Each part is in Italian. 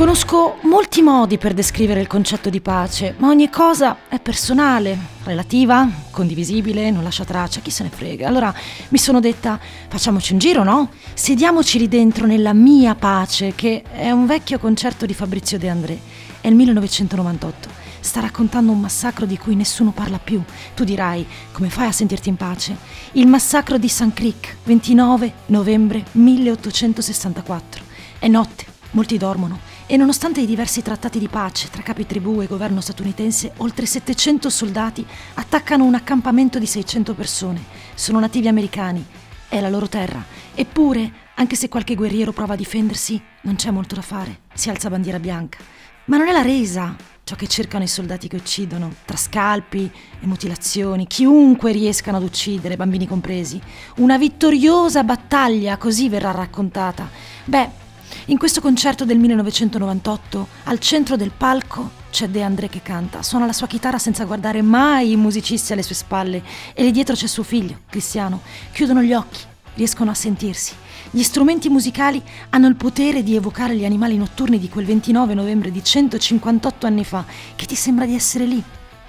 Conosco molti modi per descrivere il concetto di pace, ma ogni cosa è personale, relativa, condivisibile, non lascia traccia, chi se ne frega. Allora mi sono detta, facciamoci un giro, no? Sediamoci lì dentro nella mia pace, che è un vecchio concerto di Fabrizio De André. È il 1998. Sta raccontando un massacro di cui nessuno parla più. Tu dirai, come fai a sentirti in pace? Il massacro di San Creek, 29 novembre 1864. È notte, molti dormono e nonostante i diversi trattati di pace tra capi tribù e governo statunitense, oltre 700 soldati attaccano un accampamento di 600 persone. Sono nativi americani, è la loro terra. Eppure, anche se qualche guerriero prova a difendersi, non c'è molto da fare. Si alza bandiera bianca. Ma non è la resa ciò che cercano i soldati che uccidono, tra scalpi e mutilazioni, chiunque riescano ad uccidere, bambini compresi. Una vittoriosa battaglia così verrà raccontata. Beh, in questo concerto del 1998, al centro del palco, c'è De André che canta, suona la sua chitarra senza guardare mai i musicisti alle sue spalle e lì dietro c'è suo figlio, Cristiano. Chiudono gli occhi, riescono a sentirsi. Gli strumenti musicali hanno il potere di evocare gli animali notturni di quel 29 novembre di 158 anni fa, che ti sembra di essere lì.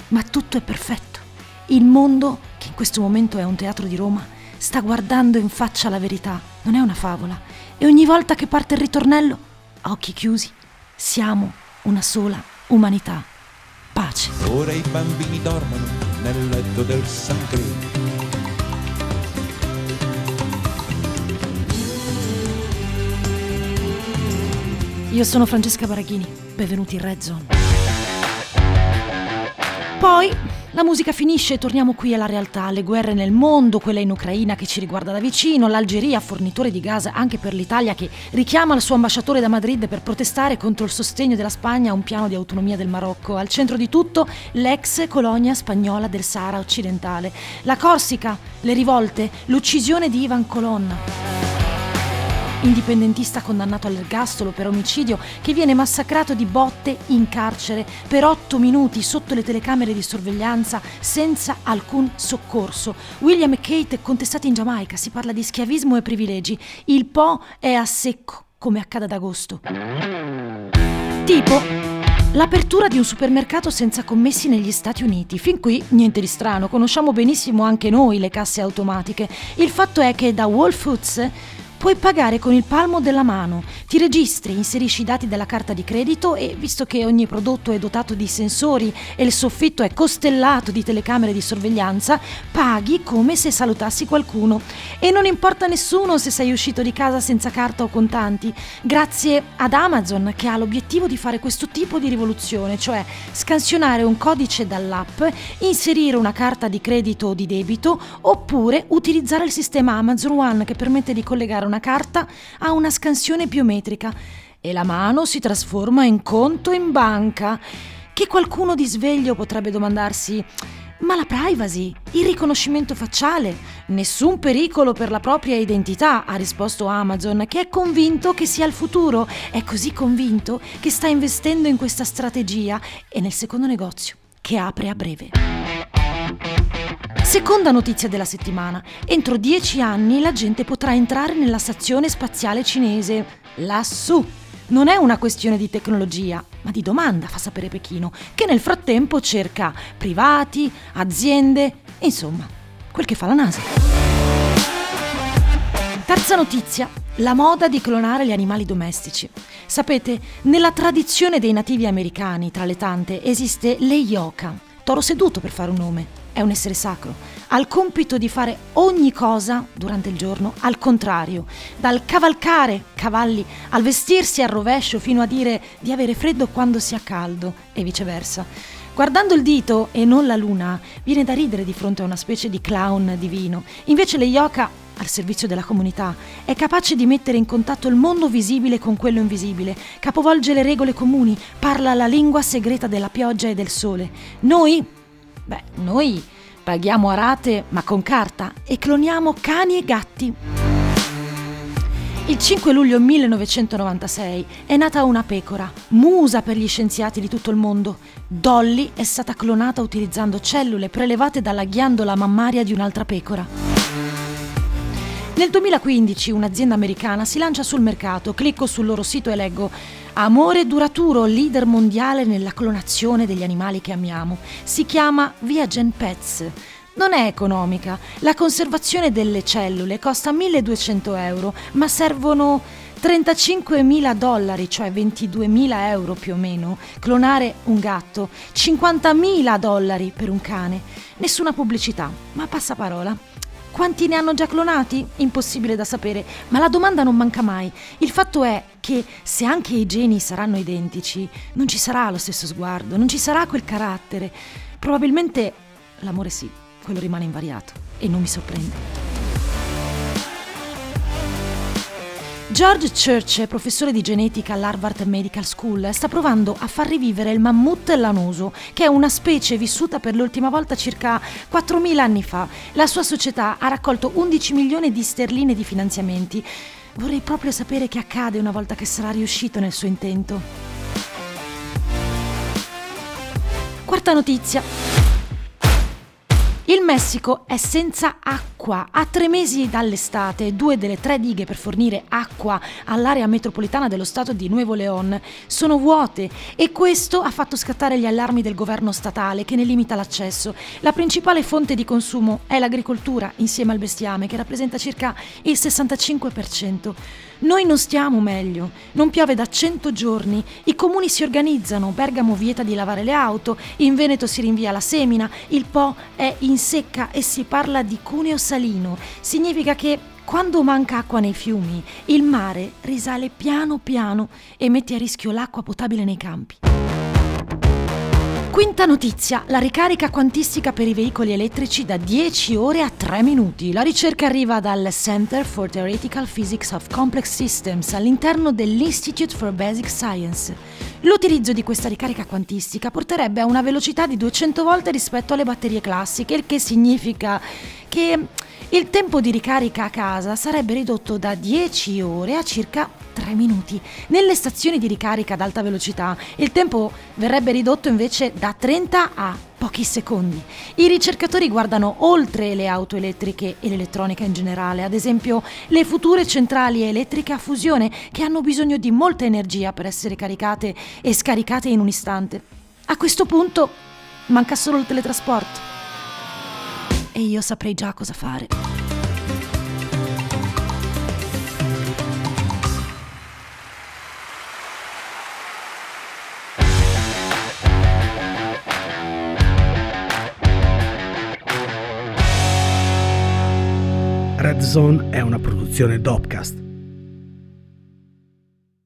Ma tutto è perfetto. Il mondo, che in questo momento è un teatro di Roma, sta guardando in faccia la verità. Non è una favola e ogni volta che parte il ritornello, a occhi chiusi, siamo una sola umanità. Pace. Ora i bambini dormono nel letto del San Credo. Io sono Francesca Baraghini, benvenuti in Red Zone. Poi la musica finisce e torniamo qui alla realtà, le guerre nel mondo, quella in Ucraina che ci riguarda da vicino, l'Algeria, fornitore di gas anche per l'Italia che richiama il suo ambasciatore da Madrid per protestare contro il sostegno della Spagna a un piano di autonomia del Marocco. Al centro di tutto l'ex colonia spagnola del Sahara occidentale, la Corsica, le rivolte, l'uccisione di Ivan Colonna indipendentista condannato all'ergastolo per omicidio che viene massacrato di botte in carcere per otto minuti sotto le telecamere di sorveglianza senza alcun soccorso. William e Kate contestati in Giamaica, si parla di schiavismo e privilegi. Il Po è a secco, come accade ad agosto. Tipo L'apertura di un supermercato senza commessi negli Stati Uniti. Fin qui niente di strano, conosciamo benissimo anche noi le casse automatiche. Il fatto è che da Whole Foods Puoi pagare con il palmo della mano, ti registri, inserisci i dati della carta di credito e, visto che ogni prodotto è dotato di sensori e il soffitto è costellato di telecamere di sorveglianza, paghi come se salutassi qualcuno. E non importa a nessuno se sei uscito di casa senza carta o contanti, grazie ad Amazon che ha l'obiettivo di fare questo tipo di rivoluzione, cioè scansionare un codice dall'app, inserire una carta di credito o di debito oppure utilizzare il sistema Amazon One che permette di collegare una carta ha una scansione biometrica e la mano si trasforma in conto in banca. Che qualcuno di sveglio potrebbe domandarsi: ma la privacy, il riconoscimento facciale, nessun pericolo per la propria identità, ha risposto Amazon, che è convinto che sia il futuro, è così convinto che sta investendo in questa strategia e nel secondo negozio, che apre a breve. Seconda notizia della settimana. Entro dieci anni la gente potrà entrare nella stazione spaziale cinese. Lassù. Non è una questione di tecnologia, ma di domanda, fa sapere Pechino, che nel frattempo cerca privati, aziende, insomma, quel che fa la NASA. Terza notizia, la moda di clonare gli animali domestici. Sapete, nella tradizione dei nativi americani, tra le tante, esiste l'Eyoka, toro seduto per fare un nome è un essere sacro, ha il compito di fare ogni cosa durante il giorno al contrario, dal cavalcare cavalli al vestirsi al rovescio fino a dire di avere freddo quando si ha caldo e viceversa. Guardando il dito e non la luna, viene da ridere di fronte a una specie di clown divino. Invece le yoka, al servizio della comunità, è capace di mettere in contatto il mondo visibile con quello invisibile, capovolge le regole comuni, parla la lingua segreta della pioggia e del sole. Noi Beh, noi paghiamo a rate ma con carta e cloniamo cani e gatti. Il 5 luglio 1996 è nata una pecora, musa per gli scienziati di tutto il mondo. Dolly è stata clonata utilizzando cellule prelevate dalla ghiandola mammaria di un'altra pecora. Nel 2015 un'azienda americana si lancia sul mercato, clicco sul loro sito e leggo Amore duraturo, leader mondiale nella clonazione degli animali che amiamo. Si chiama Viagen Pets. Non è economica. La conservazione delle cellule costa 1200 euro, ma servono 35.000 dollari, cioè 22.000 euro più o meno, clonare un gatto, 50.000 dollari per un cane. Nessuna pubblicità, ma passa parola. Quanti ne hanno già clonati? Impossibile da sapere, ma la domanda non manca mai. Il fatto è che se anche i geni saranno identici, non ci sarà lo stesso sguardo, non ci sarà quel carattere. Probabilmente l'amore sì, quello rimane invariato e non mi sorprende. George Church, professore di genetica all'Harvard Medical School, sta provando a far rivivere il mammut lanoso, che è una specie vissuta per l'ultima volta circa 4.000 anni fa. La sua società ha raccolto 11 milioni di sterline di finanziamenti. Vorrei proprio sapere che accade una volta che sarà riuscito nel suo intento. Quarta notizia. Il Messico è senza acqua. A tre mesi dall'estate, due delle tre dighe per fornire acqua all'area metropolitana dello stato di Nuevo León sono vuote e questo ha fatto scattare gli allarmi del governo statale che ne limita l'accesso. La principale fonte di consumo è l'agricoltura insieme al bestiame che rappresenta circa il 65%. Noi non stiamo meglio, non piove da 100 giorni, i comuni si organizzano, Bergamo vieta di lavare le auto, in Veneto si rinvia la semina, il Po è in secca e si parla di cuneo salino. Significa che quando manca acqua nei fiumi, il mare risale piano piano e mette a rischio l'acqua potabile nei campi. Quinta notizia, la ricarica quantistica per i veicoli elettrici da 10 ore a 3 minuti. La ricerca arriva dal Center for Theoretical Physics of Complex Systems all'interno dell'Institute for Basic Science. L'utilizzo di questa ricarica quantistica porterebbe a una velocità di 200 volte rispetto alle batterie classiche, il che significa che il tempo di ricarica a casa sarebbe ridotto da 10 ore a circa 3 minuti. Nelle stazioni di ricarica ad alta velocità il tempo verrebbe ridotto invece da 30 a pochi secondi. I ricercatori guardano oltre le auto elettriche e l'elettronica in generale, ad esempio le future centrali elettriche a fusione che hanno bisogno di molta energia per essere caricate e scaricate in un istante. A questo punto manca solo il teletrasporto e io saprei già cosa fare. Red Zone è una produzione Dopcast